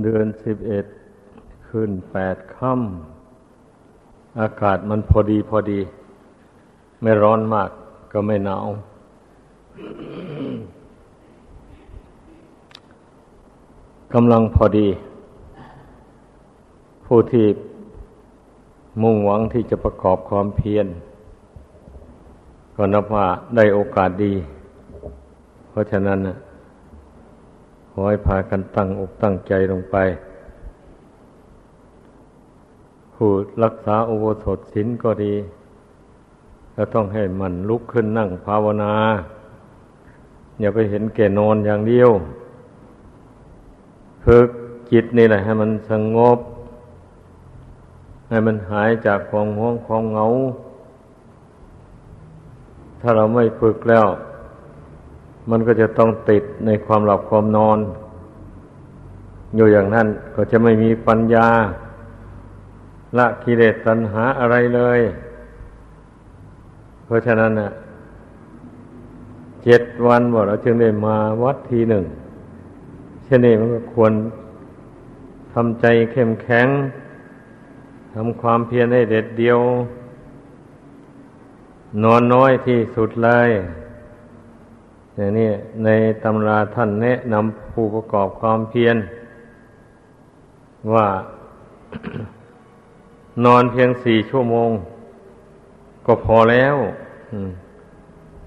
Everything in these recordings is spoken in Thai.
เดือนสิบเอ็ดขึ้นแปดค่ำอากาศมันพอดีพอดี ไม่ร้อนมากก็ไม่หนาวกำลังพอดี ผู้ที่มุ่งหวังที่จะประกอบความเพียรก็นับว่าได้โอกาสดี เพราะฉะนั้น ขอให้พากันตั้งอกตั้งใจลงไป ผู้รักษาอุโบสถศีลก็ดีก็ต้องให้มันลุกขึ้นนั่งภาวนา อย่าไปเห็นแก่นอนอย่างเดียวฝึกจิตนี่แหละให้มันสงบ ให้มันหายจากความห่วงความเหงา ถ้าเราไม่ฝึกแล้ว มันก็จะต้องติดในความหลับความนอน อยู่อย่างนั้นก็จะไม่มีปัญญา ละกิเลสตัณหาอะไรเลย เพราะฉะนั้นน่ะเจ็ดวันว่าเราจึงได้มาวัดทีหนึ่ง เช่นนี้มันก็ควรทำใจเข้มแข็งทำความเพียรให้เด็ดเดียว นอนน้อยที่สุดเลย อย่างนี้ในตำราท่านแนะนำผู้ประกอบความเพียรว่านอนเพียงสี่ชั่วโมง ก็พอแล้ว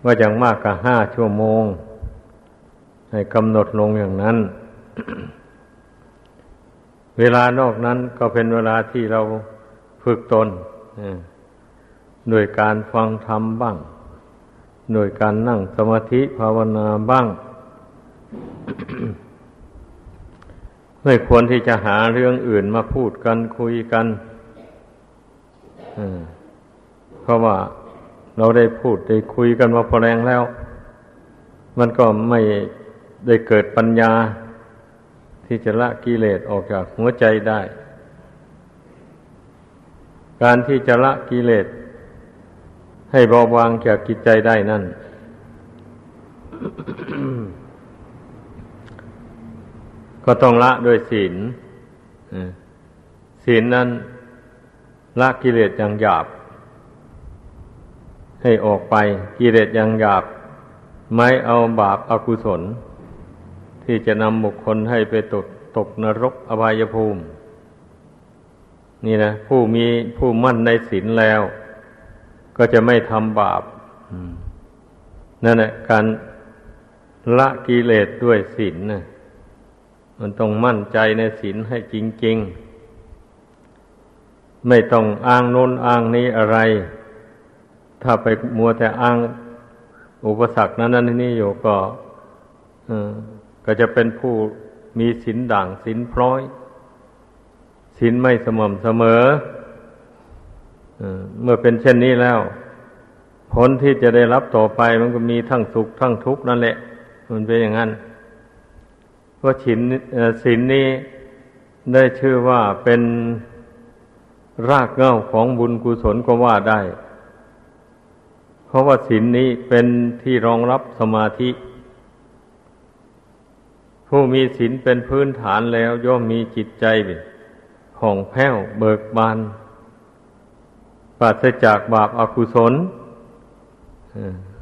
ว่าอย่างมากก็ห้าชั่วโมง ให้กำหนดลงอย่างนั้น เวลานอกนั้นก็เป็นเวลาที่เราฝึกตนโดยการฟังธรรมบ้าง โดยการนั่งสมาธิภาวนาบ้าง ไม่ควรที่จะหาเรื่องอื่นมาพูดกันคุยกันเพราะว่าเราได้พูดได้คุยกันมาพอแรงแล้ว มันก็ไม่ได้เกิดปัญญา ที่จะละกิเลสออกจากหัวใจได้ การที่จะละกิเลส ให้เบาบางจากกิจใจได้นั่น ก็ต้องละด้วยศีลศีลนั้นละกิเลสอย่างหยาบ ให้ออกไปกิเลสอย่างหยาบ ไม่เอาบาปอากุศล ที่จะนำบุคคลให้ไปตกตกนรกอบายภูมิ นี่นะผู้มีผู้มั่นในศีลแล้ว ก็จะไม่ทำบาปนั่นแหละการละกิเลสด้วยศีลนะมันต้องมั่นใจในศีลให้จริง ๆ ไม่ต้องอ้างโน้นอ้างนี้อะไร ถ้าไปมัวแต่อ้างอุปสรรคนั้นนั่นนี่อยู่ก็ก็จะเป็นผู้มีศีลด่างศีลพร้อยศีลไม่สม่ำเสมอ เมื่อเป็นเช่นนี้แล้ว ผลที่จะได้รับต่อไปมันก็มีทั้งสุขทั้งทุกข์นั่นแหละ มันเป็นอย่างนั้นเพราะศีลศีลนี้ได้ชื่อว่าเป็นรากเหง้าของบุญกุศลก็ว่าได้ เพราะว่าศีลนี้เป็นที่รองรับสมาธิ ผู้มีศีลเป็นพื้นฐานแล้วย่อมมีจิตใจผ่องแผ้วเบิกบาน ปราศจากบาปอากุศล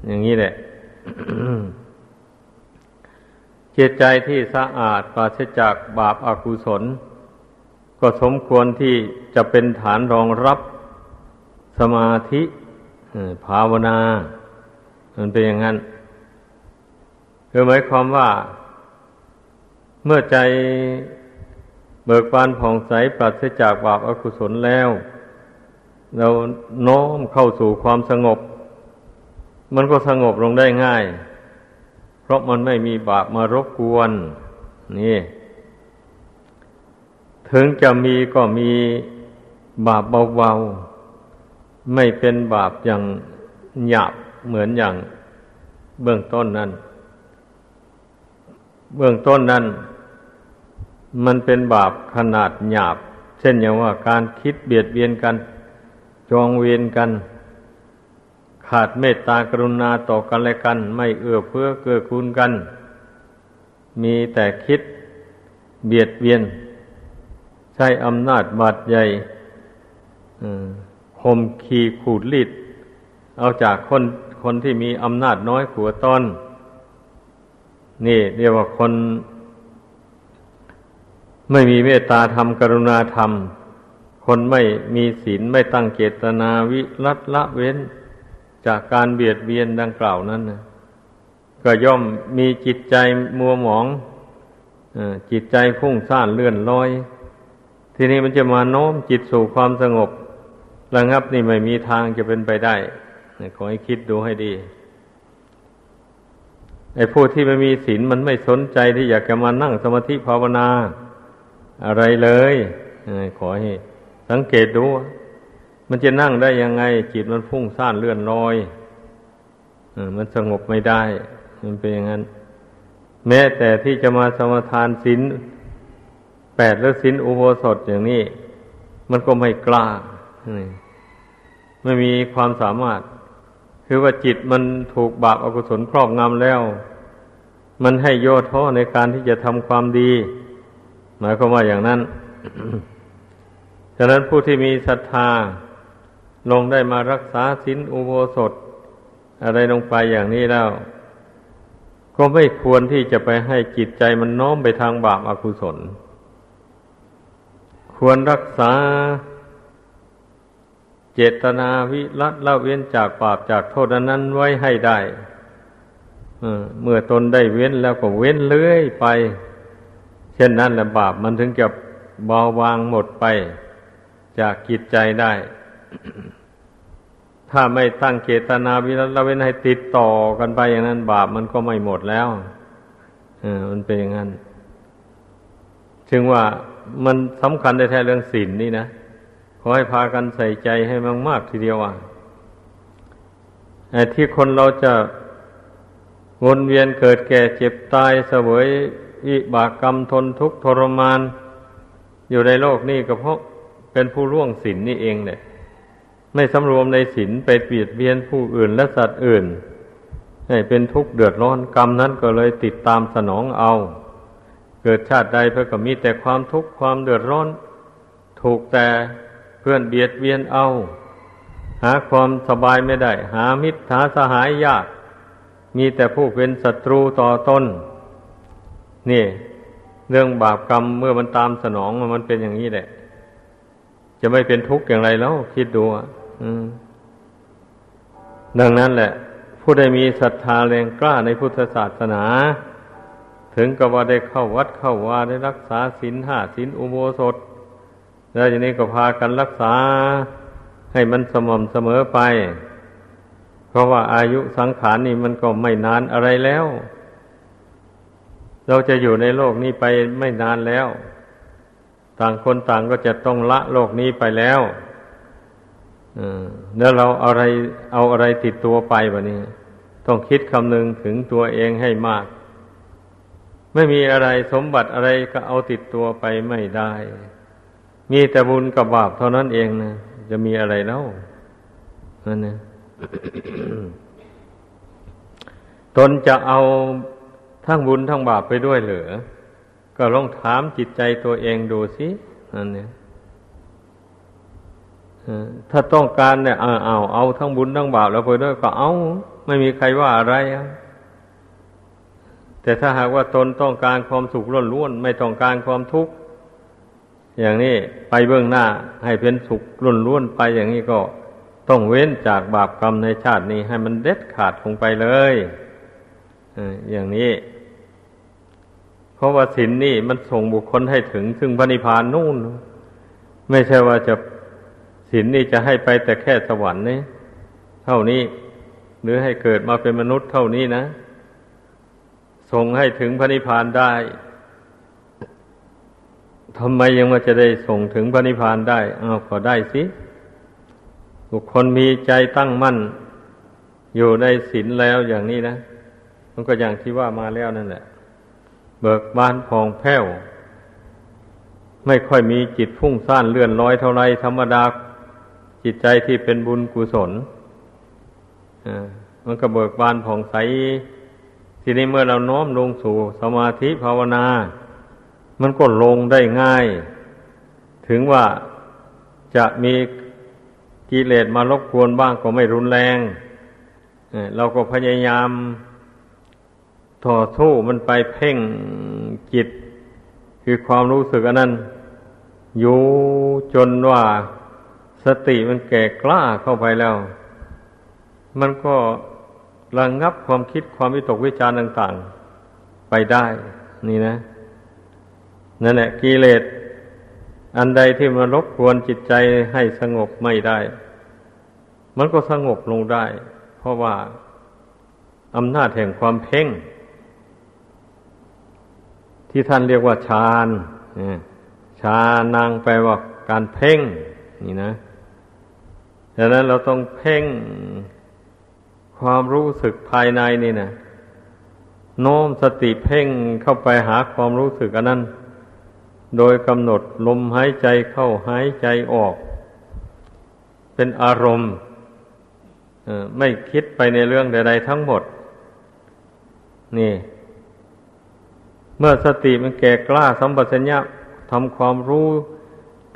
อย่างนี้แหละจิตใจที่สะอาดปราศจากบาปอากุศล ก็สมควรที่จะเป็นฐานรองรับสมาธิภาวนา มันเป็นอย่างนั้นคือหมายความว่า เมื่อใจเบิกบานผ่องใสปราศจากบาปอกุศลแล้ว เราโน้มเข้าสู่ความสงบ มันก็สงบลงได้ง่าย เพราะมันไม่มีบาปมารบกวน นี่ ถึงจะมีก็มีบาปเบาๆ ไม่เป็นบาปอย่างหยาบเหมือนอย่างเบื้องต้นนั้น เบื้องต้นนั้น มันเป็นบาปขนาดหยาบ เช่นอย่างว่าการคิดเบียดเบียนกัน จองเวียนกัน ขาดเมตตากรุณาต่อกันและกัน ไม่เอื้อเฟื้อเกื้อกูลกัน มีแต่คิดเบียดเบียน ใช้อำนาจบาดใหญ่คมขีขูดลิดเอาจากคนคนที่มีอำนาจน้อยขัวต้นนี่เรียกว่าคน ไม่มีเมตตาธรรมกรุณาธรรม คนไม่มีศีลไม่ตั้งเจตนาวิรัตละเว้น จากการเบียดเบียนดังกล่าวนั้นนะก็ย่อมมีจิตใจมัวหมองจิตใจฟุ้งซ่านเลื่อนลอย ทีนี้มันจะมาโน้มจิตสู่ความสงบระงับนี่ไม่มีทางจะเป็นไปได้ขอให้คิดดูให้ดีไอ้ผู้ที่ไม่มีศีลมันไม่สนใจที่อยากจะมานั่งสมาธิภาวนา อะไรเลยขอให้ สังเกตดู มันจะนั่งได้ยังไง จิตมันฟุ้งซ่านเลื่อนลอยมันสงบไม่ได้ มันเป็นอย่างนั้น แม้แต่ที่จะมาสมาทานศีลแปดแล้วศีลอุโบสถอย่างนี้ มันก็ไม่กล้าไม่มีความสามารถ คือว่าจิตมันถูกบาปอกุศลครอบงำแล้ว มันให้โยท้อในการที่จะทำความดี หมายความว่าอย่างนั้น ฉะนั้นผู้ที่มีศรัทธาลงได้มารักษาศีลอุโบสถ อะไรลงไปอย่างนี้แล้ว ก็ไม่ควรที่จะไปให้จิตใจมันน้อมไปทางบาปอากุศล ควรรักษาเจตนาวิรัตละเว้นจากบาปจากโทษนั้นไว้ให้ได้เมื่อตนได้เว้นแล้วก็เว้นเลื่อยไป เช่นนั้นแหละบาปมันถึงจะเบาบางหมดไป จากกิจใจได้ ถ้าไม่ตั้งเจตนาวิรัตละเว้นให้ติดต่อกันไปอย่างนั้น บาปมันก็ไม่หมดแล้วอมันเป็นอย่างนั้น ถึงว่ามันสำคัญในแท้เรื่องศีลนนี่นะ ขอให้พากันใส่ใจให้มากๆทีเดียวอะไอ้ที่คนเราจะวนเวียนเกิดแก่เจ็บตายเสวยวิบากกรรมทนทุกข์ทรมาน อยู่ในโลกนี้ก็เพราะ เป็นผู้ล่วงศีลนนี่เองเนี่ย ไม่สำรวมในศีลไปเปียดเบียนผู้อื่นและสัตว์อื่น ให้เป็นทุกข์เดือดร้อนกรรมนั้นก็เลยติดตามสนองเอา เกิดชาติใดเพื่อก็มีแต่ความทุกข์ความเดือดร้อน ถูกแต่เพื่อนเบียดเบียนเอา หาความสบายไม่ได้ หามิตรหาสหายยาก มีแต่ผู้เป็นศัตรูต่อตนนี่ เรื่องบาปกรรมเมื่อมันตามสนองมันเป็นอย่างนี้แหละ จะไม่เป็นทุกข์อย่างไรแล้วคิดดูอะดังนั้นแหละ ผู้ใดมีศรัทธาแรงกล้าในพุทธศาสนา ถึงกับว่าได้เข้าวัดเข้าวาได้รักษาศีลห้าศีลอุโบสถ แล้วทีนี้ก็พากันรักษาให้มันสม่ำเสมอไป เพราะว่าอายุสังขารนี่มันก็ไม่นานอะไรแล้ว เราจะอยู่ในโลกนี้ไปไม่นานแล้ว ต่างคนต่างก็จะต้องละโลกนี้ไปแล้วแล้วเราอะไรเอาอะไรติดตัวไปวะนี้ ต้องคิดคำนึงถึงตัวเองให้มาก ไม่มีอะไรสมบัติอะไรก็เอาติดตัวไปไม่ได้ มีแต่บุญกับบาปเท่านั้นเองนะจะมีอะไรแล้วนั่นนะตนจะเอาทั้งบุญทั้งบาปไปด้วยเหรือ ก็ลองถามจิตใจตัวเองดูสินั่นนี่ยถ้าต้องการเนี่ยเอาเอาเอาทั้งบุญทั้งบาปแล้วไปด้วยก็เอา ไม่มีใครว่าอะไรแต่ถ้าหากว่าตนต้องการความสุขล้วนๆไม่ต้องการความทุกข์อย่างนี้ไปเบื้องหน้าให้เป็นสุขรุ่นรุ่นไปอย่างนี้ก็ต้องเว้นจากบาปกรรมในชาตินี้ ให้มันเด็ดขาดลงไปเลยอย่างนี้ ราะว่าศีลนนี่มันส่งบุคคลให้ถึงซึ่งพระนิพพานนู่น ไม่ใช่ว่าจะศีลนนี่จะให้ไปแต่แค่สวรรค์นี่เท่านี้ หรือให้เกิดมาเป็นมนุษย์เท่านี้นะส่งให้ถึงพระนิพพานได้ทำไมยังมาจะได้ส่งถึงพระนิพพานได้เอาก็ได้สิ บุคคลมีใจตั้งมั่น อยู่ในศีลแล้วอย่างนี้นะ มันก็อย่างที่ว่ามาแล้วนั่นแหละ เบิกบานผ่องแผ้ว ไม่ค่อยมีจิตฟุ้งซ่านเลื่อนลอยเท่าไรธรรมดาจิตใจที่เป็นบุญกุศลมันก็เบิกบานผ่องใส ทีนี้เมื่อเราน้อมลงสู่สมาธิภาวนา มันก็ลงได้ง่าย ถึงว่าจะมีกิเลสมารบกวนบ้างก็ไม่รุนแรง เราก็พยายาม ต่อสู้มันไปเพ่งจิต คือความรู้สึกอันนั้น อยู่จนว่าสติมันแก่กล้าเข้าไปแล้ว มันก็ระงงับความคิดความวิตกวิจารต่าง ๆ ไปได้ นี่นะ นั่นแหละกิเลสอันใดที่มารบกวนจิตใจให้สงบไม่ได้ มันก็สงบลงได้ เพราะว่าอำนาจแห่งความเพ่ง ที่ท่านเรียกว่าฌานฌานางแปลว่าการเพ่ง นี่นะดังนั้นเราต้องเพ่งความรู้สึกภายในนี่นะโน้มสติเพ่งเข้าไปหาความรู้สึกอันนั้น โดยกำหนดลมหายใจเข้าหายใจออก เป็นอารมณ์ไม่คิดไปในเรื่องใด ๆ ทั้งหมด นี่ เมื่อสติมันแก่กล้าสัมปชัญญะทำความรู้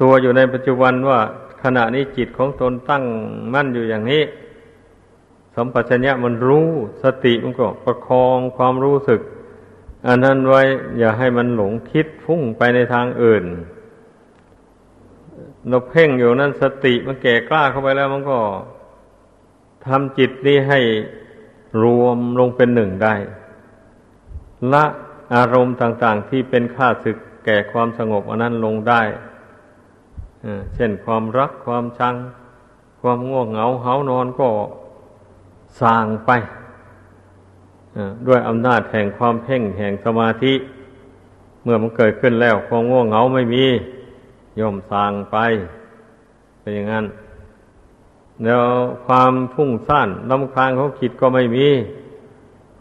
ตัวอยู่ในปัจจุบันว่าขณะนี้จิตของตนตั้งมั่นอยู่อย่างนี้ สัมปชัญญะมันรู้สติมันก็ประคองความรู้สึก อันนั้นไว้อย่าให้มันหลงคิดฟุ้งไปในทางอื่นเราเพ่งอยู่นั้นสติมันแก่กล้าเข้าไปแล้วมันก็ทำจิตนี้ให้รวมลงเป็นหนึ่งได้ ละ อารมณ์ต่างๆที่เป็นข้าศึกแก่ความสงบอันนั้นลงได้เช่นความรักความชัง ความง่วงเหงาเหานอนก็สางไปด้วยอำนาจแห่งความเพ่งแห่งสมาธิ เมื่อมันเกิดขึ้นแล้วความง่วงเหงาไม่มีย่อมสางไป เป็นอย่างนั้น แล้วความพุ่งซ่านลำคางเขาคิดก็ไม่มี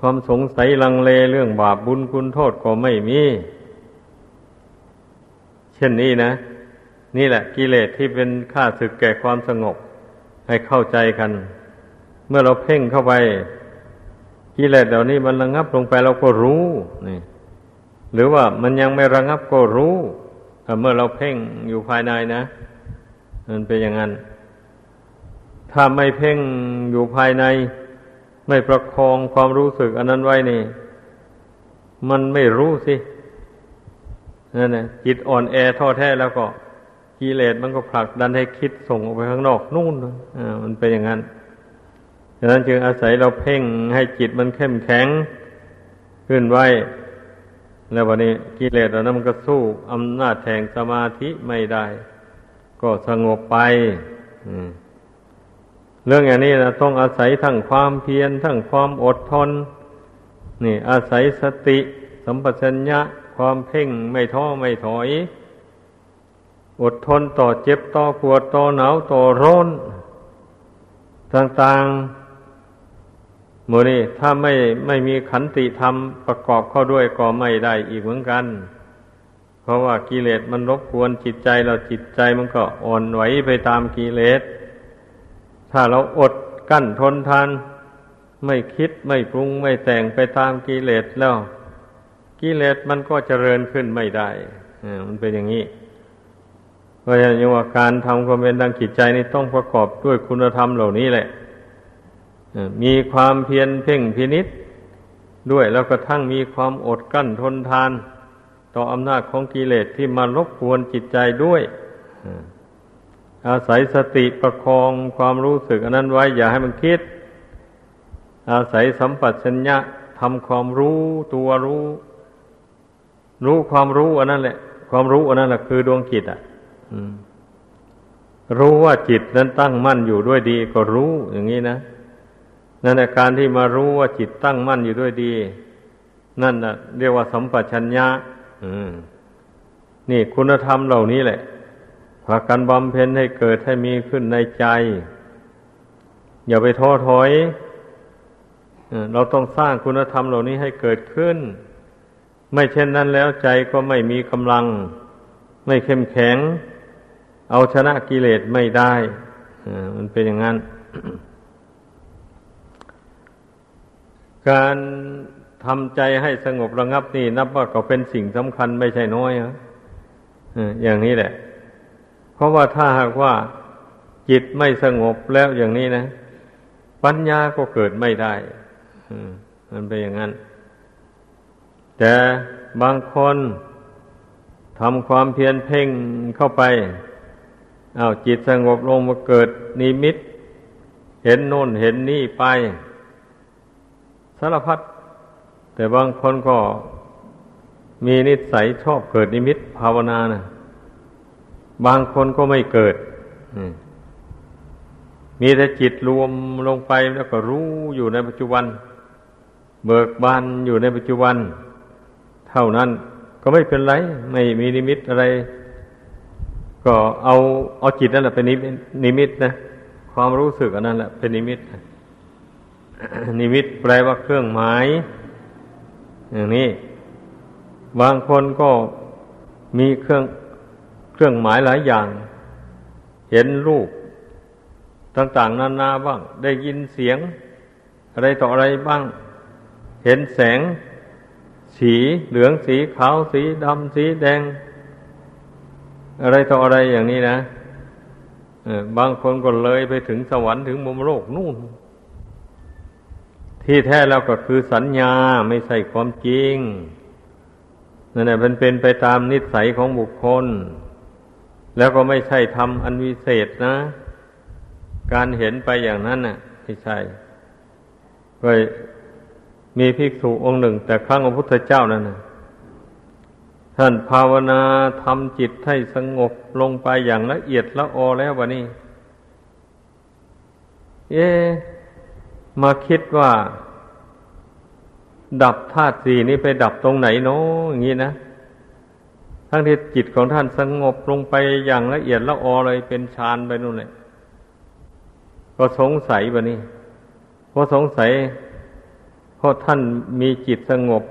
ความสงสัยลังเลเรื่องบาปบุญคุณโทษก็ไม่มี เช่นนี้นะ นี่แหละกิเลสที่เป็นข้าศึกแก่ความสงบ ให้เข้าใจกัน เมื่อเราเพ่งเข้าไป กิเลสเหล่านี้มันระงับลงไปเราก็รู้นี่หรือว่ามันยังไม่ระงับก็รู้เมื่อเราเพ่งอยู่ภายในนะมันเป็นอย่างนั้น ถ้าไม่เพ่งอยู่ภายใน ไม่ประคองความรู้สึก อันนั้นไว้นี่ มันไม่รู้สินั่นแหละจิตอ่อนแอท้อแท้แล้วก็กิเลสมันก็ผลักดันให้คิดส่งออกไปข้างนอกนู่นอ่ามันเป็นอย่างนั้นดังนั้นจึงอาศัยเราเพ่งให้จิตมันเข้มแข็งขึ้นไว้ แล้ววันนี้กิเลสเรานั้นมันก็สู้อำนาจแห่งสมาธิไม่ได้ ก็สงบไป เรื่องอย่างนี้นะต้องอาศัยทั้งความเพียรทั้งความอดทน นี่ อาศัยสติ สัมปชัญญะ ความเพ่งไม่ท้อไม่ถอย อดทนต่อเจ็บต่อปวดต่อหนาวต่อร้อนต่างๆโมนี่ถ้าไม่ไม่มีขันติธรรมประกอบเข้าด้วยก็ไม่ได้อีกเหมือนกัน เพราะว่ากิเลสมันรบกวนจิตใจเราจิตใจมันก็อ่อนไหวไปตามกิเลส ถ้าเราอดกั้นทนทาน ไม่คิดไม่ปรุงไม่แต่งไปตามกิเลสแล้ว กิเลสมันก็เจริญขึ้นไม่ได้มันเป็นอย่างนี้เพราะฉะนั้นว่าการทำความเป็นดังจิตใจนี่ต้องประกอบด้วยคุณธรรมเหล่านี้แหละมีความเพียรเพ่งพินิษด้วยแล้วก็ทั้งมีความอดกั้นทนทาน ต่ออำนาจของกิเลสที่มารบกวนจิตใจด้วย อาศัยสติประคองความรู้สึกอันนั้นไว้อย่าให้มันคิด อาศัยสัมปัชัญญะทำความรู้ตัวรู้ รู้ความรู้อันนั้นแหละ ความรู้อันนั้นแหละคือดวงจิตอะรู้ว่าจิตนั้นตั้งมั่นอยู่ด้วยดี ก็รู้อย่างนี้นะนั่นแหละการที่มารู้ว่าจิตตั้งมั่นอยู่ด้วยดี นั่นนะเรียกว่าสัมปชัญญะนี่คุณธรรมเหล่านี้แหละ พากันบำเพ็ญให้เกิดให้มีขึ้นในใจ อย่าไปท้อถอย เราต้องสร้างคุณธรรมเหล่านี้ให้เกิดขึ้น ไม่เช่นนั้นแล้วใจก็ไม่มีกำลัง ไม่เข้มแข็ง เอาชนะกิเลสไม่ได้มันเป็นอย่างนั้น การทำใจให้สงบระงับนี่นับว่าก็เป็นสิ่งสำคัญไม่ใช่น้อยอย่างนี้แหละ เพราะว่าถ้าหากว่าจิตไม่สงบแล้วอย่างนี้นะ ปัญญาก็เกิดไม่ได้มันเป็นอย่างนั้น แต่บางคนทำความเพียรเพ่งเข้าไปอา้าวจิตสงบลงมาเกิดนิมิต เห็นโน่นเห็นนี่ไปสารพัดแต่บางคนก็มีนิสัยชอบเกิดนิมิตภาวนานะ บางคนก็ไม่เกิดมีแต่จิตรวมลงไปแล้วก็รู้อยู่ในปัจจุบัน เบิกบานอยู่ในปัจจุบัน เท่านั้นก็ไม่เป็นไร ไม่มีนิมิตอะไร ก็เอาเอาจิตนั่นแหละเป็นนิมิตนะความรู้สึกอันนั้นแหละเป็นนิมิตนิมิตแปลว่าเครื่องหมาย อย่างนี้ บางคนก็มีเครื่อง เครื่องหมายหลายอย่าง เห็นรูป ต่างๆ นานาบ้าง ได้ยินเสียง อะไรต่ออะไรบ้าง เห็นแสง สีเหลืองสีขาวสีดำสีแดง อะไรต่ออะไรอย่างนี้นะบางคนก็เลยไปถึงสวรรค์ถึงมุมโลกนู่น ที่แท้แล้วก็คือสัญญาไม่ใช่ความจริงนั่นแหละเป็นเป็นไปตามนิสัยของบุคคล แล้วก็ไม่ใช่ทำอันวิเศษนะ การเห็นไปอย่างนั้นน่ะไม่ใช่ก็มีภิกษุองค์หนึ่ง แต่ครั้งพระพุทธเจ้านั่นนะท่านภาวนาทำจิตให้สงบลงไปอย่างละเอียดละออแล้ววะนี่เอ๊มาคิดว่า ดับธาตุสี่นี้ไปดับตรงไหนเนาะอย่างนี้นะ ทั้งที่จิตของท่านสงบลงไปอย่างละเอียดละออเลยเป็นฌานไปนู่นเลยก็สงสัยบะนี่เพราะสงสัยเพราะท่านมีจิตสงบ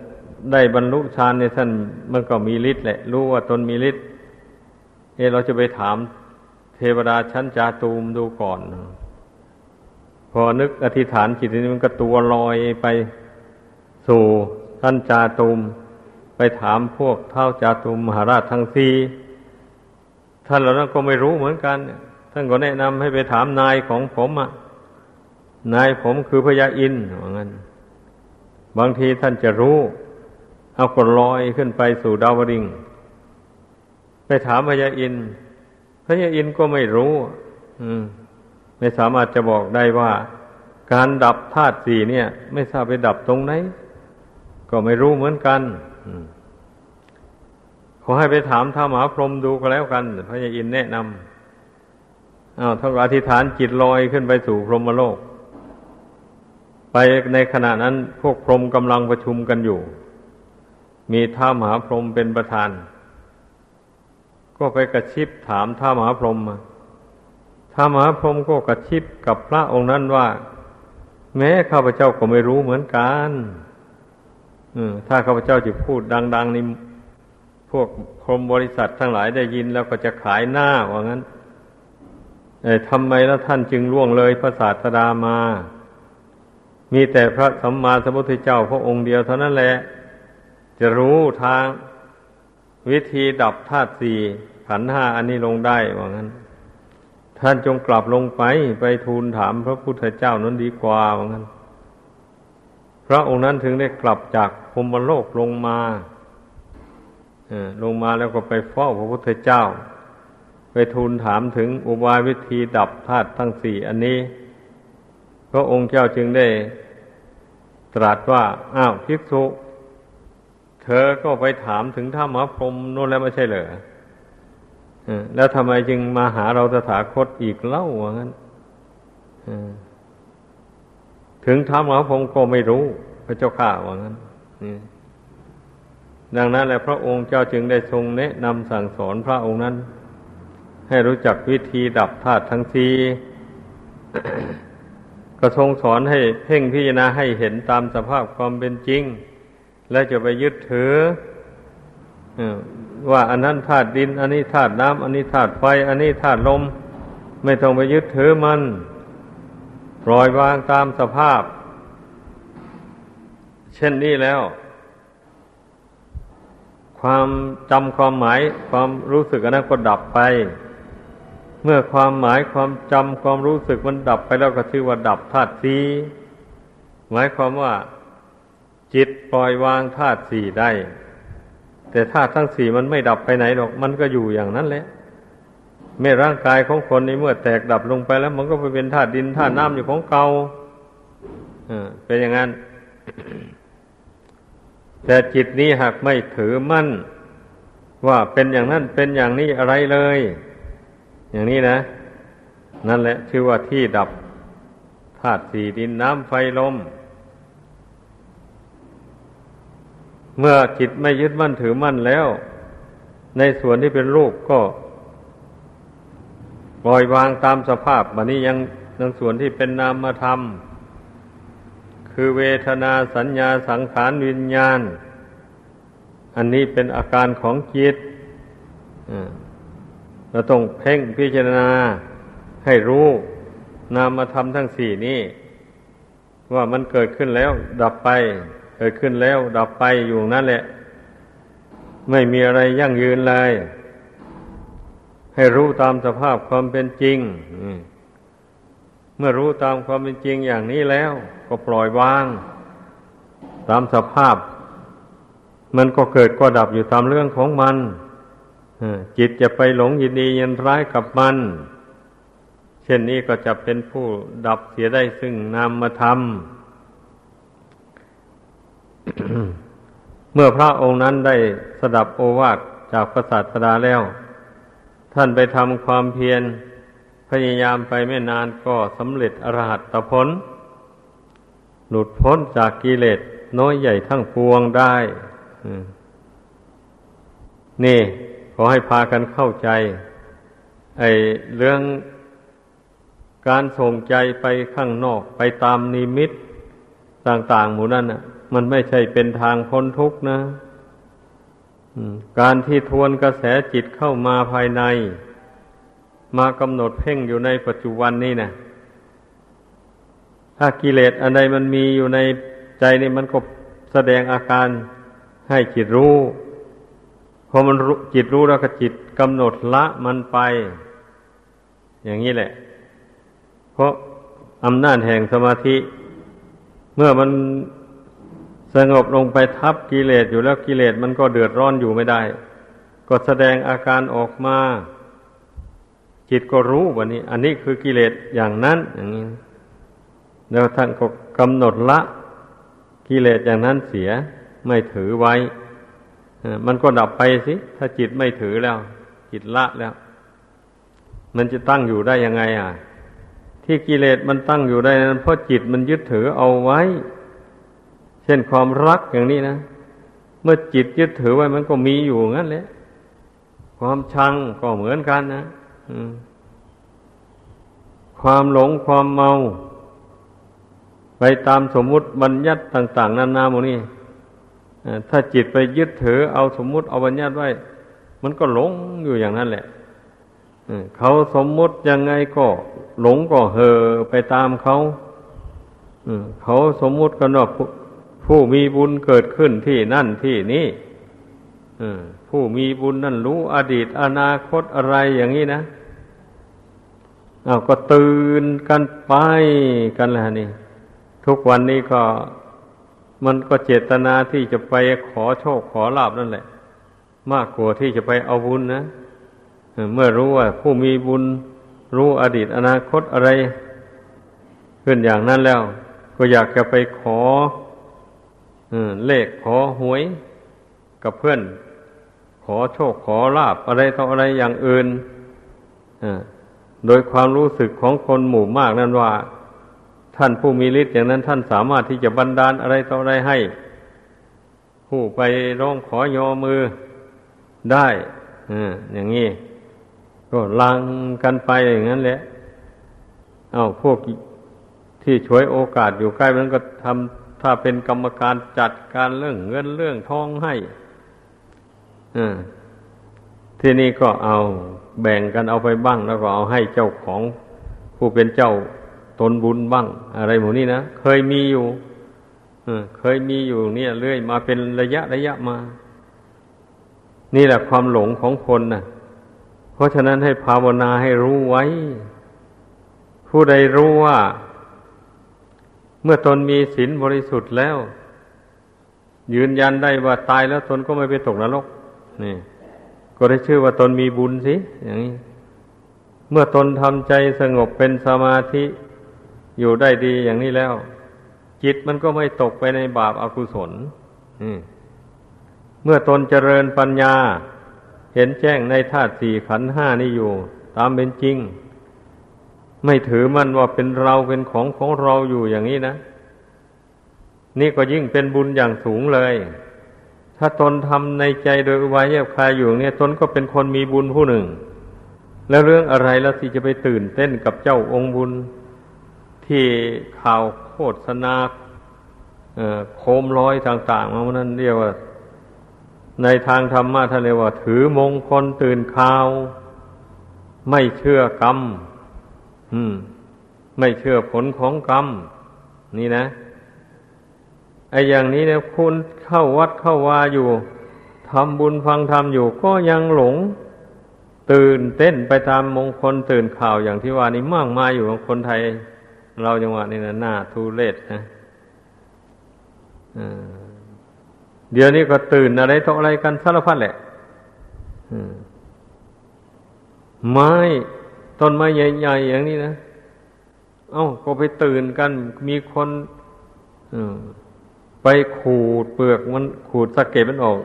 ได้บรรลุฌานในท่านมันก็มีฤทธิ์แหละ รู้ว่าตนมีฤทธิ์เอเราจะไปถามเทวดาชั้นจาตูมดูก่อน พอนึกอธิษฐานจิตนี้มันก็ตัวลอยไปสู่ท่านจาตูม ไปถามพวกเท่าจาตูมมหาราชทั้งสี่ท่านเหล่านั้นก็ไม่รู้เหมือนกันท่านก็แนะนำให้ไปถามนายของผมอะนายผมคือพญาอินว่างั้น บางทีท่านจะรู้ เอากดลอยขึ้นไปสู่ดาวดิงไปถามพญาอินพญาอินก็ไม่รู้ อืม ไม่สามารถจะบอกได้ว่า การดับธาตุสี่เนี่ย ไม่ทราบไปดับตรงไหน ก็ไม่รู้เหมือนกัน ขอให้ไปถามท้ามหาพรหมดูก็แล้วกันพญาอินแนะนำอ้าวท่านอธิษฐานจิตลอยขึ้นไปสู่พรหมโลก ไปในขณะนั้นพวกพรหมกำลังประชุมกันอยู่ มีท้ามหาพรหมเป็นประธาน ก็ไปกระชิบถามท้ามหาพรหมมาท้ามหาพรหมก็กระชิบกับพระองค์นั้นว่า แม้ข้าพเจ้าก็ไม่รู้เหมือนกัน ถ้าข้าพเจ้าจะพูดดัง ๆ นี่พวกพรหมบริษัททั้งหลายได้ยินแล้วก็จะขายหน้าว่างั้นทำไมแล้วท่านจึงล่วงเลยพระศาสดามา มีแต่พระสัมมาสัมพุทธเจ้าพระองค์เดียวเท่านั้นแหละ จะรู้ทางวิธีดับธาตุสี่ขันห้าอันนี้ลงได้ว่างั้น ท่านจงกลับลงไปไปทูลถามพระพุทธเจ้านั้นดีกว่าว่างั้น พระองค์นั้นถึงได้กลับจากพรมโลกลงมาลงมาแล้วก็ไปเฝ้าพระพุทธเจ้า ไปทูลถามถึงอุบายวิธีดับธาตุทั้งสี่อันนี้ พระองค์เจ้าจึงได้ตรัสว่า อ้าวภิกษุ เธอก็ไปถามถึงท่ามหาพรหมโน่นแล้วไม่ใช่เหรอแล้วทำไมจึงมาหาเราตถาคตอีกเล่าว่างั้น ถึงท้ามหาพรหมก็ไม่รู้ พระเจ้าข้าว่างั้นดังนั้นแหละพระองค์เจ้าจึงได้ทรงแนะนำสั่งสอนพระองค์นั้น ให้รู้จักวิธีดับธาตุทั้งสี่ก็ทรงสอนให้เพ่งพิจารณาให้เห็นตามสภาพความเป็นจริง และจะไปยึดถือว่าอันนั้นธาตุดิน อันนี้ธาตุน้ำอันนี้ธาตุไฟ อันนี้ธาตุลม ไม่ต้องไปยึดถือมัน ปล่อยวางตามสภาพ เช่นนี้แล้ว ความจำความหมายความรู้สึกอันนั้นก็ดับไป เมื่อความหมายความจำความรู้สึกมันดับไปแล้วก็ชื่อว่าดับธาตุสีหมายความว่า จิตปล่อยวางธาตุสี่ได้ แต่ธาตุทั้งสี่มันไม่ดับไปไหนหรอก มันก็อยู่อย่างนั้นแหละ เมื่อร่างกายของคนนี้เมื่อแตกดับลงไปแล้ว มันก็ไปเป็นธาตุดินธาตุน้ำอยู่ของเกา่าเป็นอย่างนั้น แต่จิตนี้หากไม่ถือมั่น ว่าเป็นอย่างนั้นเป็นอย่างนี้อะไรเลย อย่างนี้นะ นั่นแหละชื่อว่าที่ดับธาตุสี่ดินน้ำไฟลมเมื่อจิตไม่ยึดมั่นถือมั่นแล้ว ในส่วนที่เป็นรูปก็ ปล่อยวางตามสภาพบันนี้ยังยังส่วนที่เป็นนามธรรม คือเวทนาสัญญาสังขารวิญญาณ อันนี้เป็นอาการของจิตเราต้องเพ่งพิจารณาให้รู้นามธรรมทั้งสี่นี้ ว่ามันเกิดขึ้นแล้ว ดับไป เกิดขึ้นแล้ว ดับไปอยู่นั่นแหละ ไม่มีอะไรยั่งยืนเลย ให้รู้ตามสภาพความเป็นจริงเมื่อรู้ตามความเป็นจริงอย่างนี้แล้ว ก็ปล่อยวาง ตามสภาพ มันก็เกิดก็ดับอยู่ตามเรื่องของมันจิตจะไปหลงยินดียินร้ายกับมัน เช่นนี้ก็จะเป็นผู้ดับเสียได้ซึ่งนามธรรม เมื่อพระองค์นั้นได้สดับโอวาทจากพระศาสดาแล้ว ท่านไปทำความเพียรพยายามไปไม่นานก็สำเร็จอรหัตผล หลุดพ้นจากกิเลสน้อยใหญ่ทั้งปวงได้นี่ ขอให้พากันเข้าใจ ไอ้เรื่องการส่งใจไปข้างนอกไปตามนิมิตต่างๆหมู่นั้นน่ะ มันไม่ใช่เป็นทางพ้นทุกข์นะ การที่ทวนกระแสจิตเข้ามาภายใน มากำหนดเพ่งอยู่ในปัจจุบันนี้นะถ้ากิเลสอันใดมันมีอยู่ในใจนี่มันก็แสดงอาการให้จิตรู้พอมันจิตรู้แล้วก็จิตกำหนดละมันไป อย่างนี้แหละ เพราะอำนาจแห่งสมาธิ เมื่อมัน สงบลงไปทับกิเลสอยู่แล้วกิเลสมันก็เดือดร้อนอยู่ไม่ได้ ก็แสดงอาการออกมา จิตก็รู้วันนี้ อันนี้คือกิเลสอย่างนั้น อย่างนี้ แล้วท่านก็กำหนดละ กิเลสอย่างนั้นเสียไม่ถือไว้มันก็ดับไปสิ ถ้าจิตไม่ถือแล้ว จิตละแล้ว มันจะตั้งอยู่ได้ยังไง อะ ที่กิเลสมันตั้งอยู่ได้นั้นเพราะจิตมันยึดถือเอาไว้ เช่นความรักอย่างนี้นะ เมื่อจิตยึดถือไว้มันก็มีอยู่งั้นแหละ ความชังก็เหมือนกันนะความหลงความเมา ไปตามสมมุติบัญญัติต่าง ๆนานาโมนี่ถ้าจิตไปยึดถือเอาสมมุติเอาบัญญัติไว้ มันก็หลงอยู่อย่างนั้นแหละเขาสมมุติยังไงก็หลงก็เห่อไปตามเขาเขาสมมุติกันว่า ผู้มีบุญเกิดขึ้นที่นั่นที่นี่ผู้มีบุญนั่นรู้อดีตอนาคตอะไรอย่างนี้นะอาก็ตื่นกันไปกันแล้วนี่ ทุกวันนี้ก็มันก็เจตนาที่จะไปขอโชคขอลาบนั่นแหละ มากกว่าที่จะไปเอาบุญนะเมื่อรู้ว่าผู้มีบุญรู้อดีตอนาคตอะไร ขึ้นอย่างนั้นแล้ว ก็อยากจะไปขอ เลขขอหวยกับเพื่อน ขอโชคขอลาบอะไรต่ออะไรอย่างอื่นโดยความรู้สึกของคนหมู่มากนั้นว่า ท่านผู้มีฤทธิ์อย่างนั้นท่านสามารถที่จะบันดาลอะไรต่ออะไรให้ ผู้ไปร้องขอยอมือได้อย่างนี้ก็ลังกันไปอย่างนั้นแหละเอาพวกที่ช่วยโอกาสอยู่ใกล้มันก็ทำ ถ้าเป็นกรรมการจัดการเรื่องเงินเรื่องทองให้ที่นี่ก็เอาแบ่งกันเอาไปบ้าง แล้วก็เอาให้เจ้าของผู้เป็นเจ้าตนบุญบ้าง อะไรหมูนี่นะเคยมีอยู่เคยมีอยู่เนี่ยเรื่อยมาเป็นระยะระยะมา นี่แหละความหลงของคนนะเพราะฉะนั้นให้ภาวนาให้รู้ไว้ ผู้ใดรู้ว่า เมื่อตนมีศีลบริสุทธิ์แล้ว ยืนยันได้ว่าตายแล้วตนก็ไม่ไปตกนรกนี่ก็ได้ชื่อว่าตนมีบุญสิอย่างนี้ เมื่อตนทำใจสงบเป็นสมาธิอยู่ได้ดีอย่างนี้แล้ว จิตมันก็ไม่ตกไปในบาปอากุศลเมื่อตนเจริญปัญญา เห็นแจ้งในธาตุสี่ขันห้านี้อยู่ ตามเป็นจริง ไม่ถือมันว่าเป็นเราเป็นของของเราอยู่อย่างนี้นะ นี่ก็ยิ่งเป็นบุญอย่างสูงเลย ถ้าตนทำในใจโดยอุบายแยบคายอยู่เนี่ยตนก็เป็นคนมีบุญผู้หนึ่ง แล้วเรื่องอะไรแล้วที่จะไปตื่นเต้นกับเจ้าองค์บุญ ที่ข่าวโฆษณาโคมลอยต่างๆมานนั้นเรียกว่า ในทางธรรมะท่านเรียกว่า ถือมงคลตื่นข่าว ไม่เชื่อกรรม ไม่เชื่อผลของกรรม นี่นะไอ้อย่างนี้เนี่ยคุณเข้าวัดเข้าวาอยู่ทำบุญฟังธรรมอยู่ ก็ยังหลง ตื่นเต้นไปตามมงคลตื่นข่าวอย่างที่ว่านี้มากมายอยู่ของคนไทย เราจังหวะนี้นะหน้าทุเรศนะเดี๋ยวนี้ก็ตื่นอะไรต่ออะไรกันสารพัดแหละไม้ ต้นไม้ใหญ่ๆอย่างนี้นะ เอา้าก็ไปตื่นกัน มีคนไปขูดเปลือกมันขูดสะเก็ดมันออก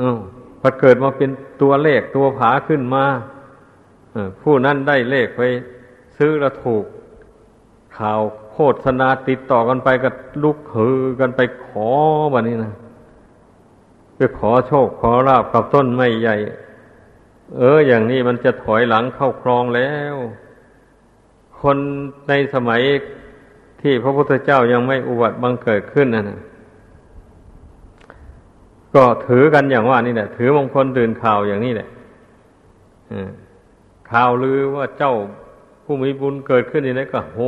ออพอเกิดมาเป็นตัวเลขตัวผาขึ้นมาผู้นั้นได้เลขไป ซื้อล้วถูก ข่าวโฆษณาติดต่อกันไปกับลุกหือกันไปขอแบบนี้นะไปขอโชคขอลาบกับต้นไม้ใหญ่ เออ อย่างนี้มันจะถอยหลังเข้าครองแล้ว คนในสมัยที่พระพุทธเจ้ายังไม่อุบัติบังเกิดขึ้นนะนะก็ถือกันอย่างว่านี่แหละ ถือมงคลตื่นข่าวอย่างนี้แหละข่าวลือว่าเจ้าผู้มีบุญเกิดขึ้นนี่นะก็โห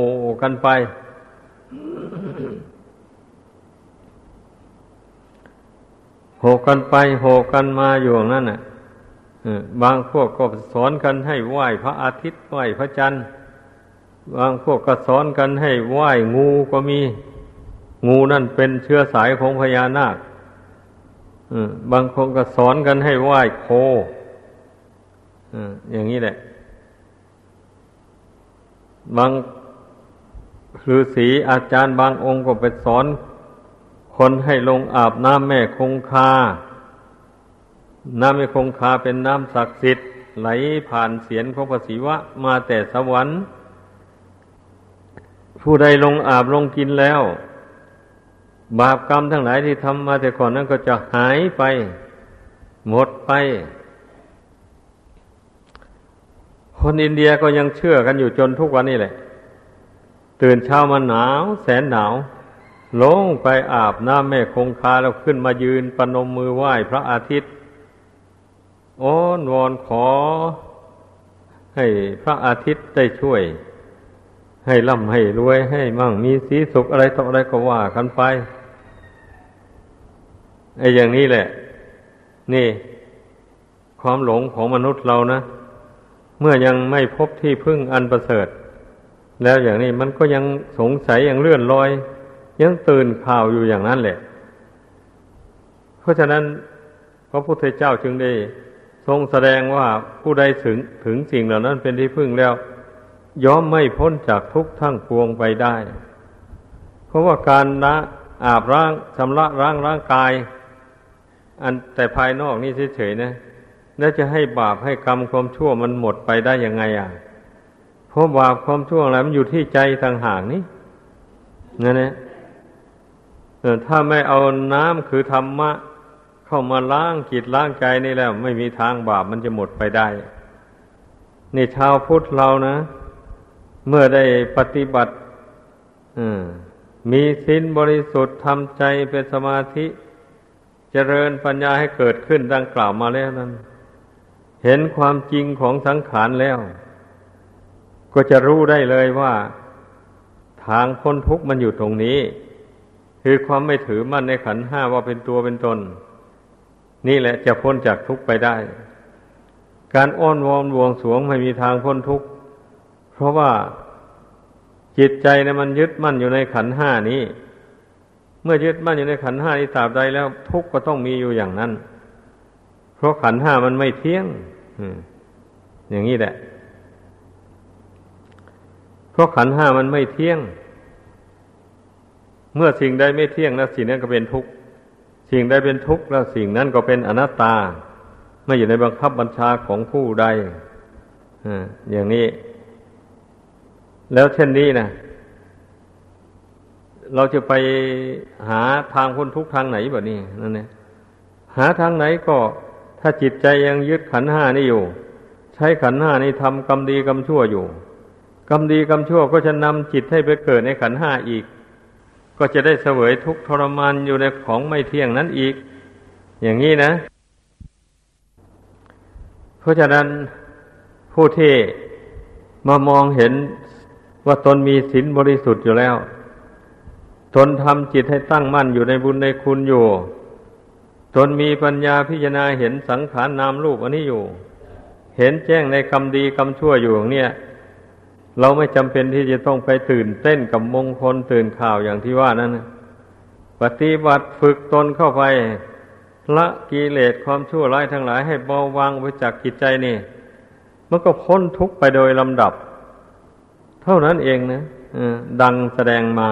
กันไป โหกันไป โหกันมาอยู่นั่นน่ะ บางพวกก็สอนกันให้ไหว้พระอาทิตย์ไหว้พระจันทร์บางพวกก็สอนกันให้ไหว้งูก็มี งูนั่นเป็นเชื้อสายของพญานาคบางคนก็สอนกันให้ไหว้โคอย่างนี้แหละ บางฤาษีอาจารย์บางองค์ก็ไปสอน คนให้ลงอาบน้ำแม่คงคา น้ำแม่คงคาเป็นน้ำศักดิ์สิทธิ์ไหลผ่านเสียนของพระศิวะมาแต่สวรรค์ ผู้ใดลงอาบลงกินแล้ว บาปกรรมทั้งหลายที่ทำมาแต่ก่อนนั้นก็จะหายไป หมดไป คนอินเดียก็ยังเชื่อกันอยู่จนทุกวันนี้แหละ ตื่นเช้ามาหนาว แสนหนาว ลงไปอาบน้ำแม่คงคาแล้วขึ้นมายืนปนมมือไหว้พระอาทิตย์ อ้อนวอนขอ ให้พระอาทิตย์ได้ช่วย ให้ร่ำให้รวยให้มั่งมีสีสุขอะไรต่ออะไรก็ว่ากันไปไอ้อย่างนี้แหละ นี่ ความหลงของมนุษย์เรานะ เมื่อยังไม่พบที่พึ่งอันประเสริฐ แล้วอย่างนี้มันก็ยังสงสัยยังเลื่อนลอย ยังตื่นข่าวอยู่อย่างนั้นแหละ เพราะฉะนั้นพระพุทธเจ้าจึงได้ ทรงแสดงว่าผู้ใดถึงถึงสิ่งเหล่านั้นเป็นที่พึ่งแล้ว ย่อมไม่พ้นจากทุกข์ทั้งปวงไปได้ เพราะว่าการละอาบร่างชำระร่างร่างกาย อันแต่ภายนอกนี่เฉยๆนะแล้วจะให้บาปให้กรรมความชั่วมันหมดไปได้ยังไงอะเพราะบาปความชั่วอะไรมันอยู่ที่ใจทางห่างนี่นั่นแหละถ้าไม่เอาน้ำคือธรรมะ เข้ามาล้างจิตล้างใจนี่แล้ว ไม่มีทางบาปมันจะหมดไปได้ นี่ชาวพุทธเรานะ เมื่อได้ปฏิบัติมีศีลบริสุทธิ์ทำใจเป็นสมาธิ เจริญปัญญาให้เกิดขึ้นดังกล่าวมาแล้วนั้น เห็นความจริงของสังขารแล้ว ก็จะรู้ได้เลยว่า ทางพ้นทุกข์มันอยู่ตรงนี้ คือความไม่ถือมั่นในขันห้าว่าเป็นตัวเป็นตน นี่แหละจะพ้นจากทุกข์ไปได้ การอ้อนวอนบวงสวงไม่มีทางพ้นทุกข์ เพราะว่าจิตใจเนี่ยมันยึดมั่นอยู่ในขันห้านี้ เมื่อยึดมั่นอยู่ในขันห้านี้ตราบใดแล้ว ทุกข์ก็ต้องมีอยู่อย่างนั้น เพราะขันห้ามันไม่เที่ยงอย่างนี้แหละ เพราะขันห้ามันไม่เที่ยง เมื่อสิ่งใดไม่เที่ยงแล้วสิ่งนั้นก็เป็นทุกข์ สิ่งใดเป็นทุกข์แล้วสิ่งนั้นก็เป็นอนัตตา ไม่อยู่ในบังคับบัญชาของผู้ใดอย่างนี้ แล้วเช่นนี้นะเราจะไปหาทางพ้นทุกข์ทางไหนแบบนี้นั่นเนี่ยหาทางไหนก็ถ้าจิตใจยังยึดขันห้านี่อยู่ ใช้ขันห้านี่ทำกรรมดีกรรมชั่วอยู่กรรมดีกรรมชั่วก็จะนำจิตให้ไปเกิดในขันห้าอีก ก็จะได้เสวยทุกทรมานอยู่ในของไม่เที่ยงนั้นอีก อย่างนี้นะ เพราะฉะนั้นผู้ที่มามองเห็นว่าตนมีศีลบริสุทธิ์อยู่แล้ว ตนทำจิตให้ตั้งมั่นอยู่ในบุญในคุณอยู่ ตนมีปัญญาพิจารณาเห็นสังขารนามรูปอันนี้อยู่ เห็นแจ้งในคำดีคำชั่วอยู่อย่างเนี้ย เราไม่จำเป็นที่จะต้องไปตื่นเต้นกับมงคลตื่นข่าวอย่างที่ว่านั้นปฏิบัติฝึกตนเข้าไปละกิเลสความชั่วร้ายทั้งหลายให้เบาบางไปจากกิจใจนี่มันก็พ้นทุกข์ไปโดยลำดับ เท่านั้นเองนะดังแสดงมา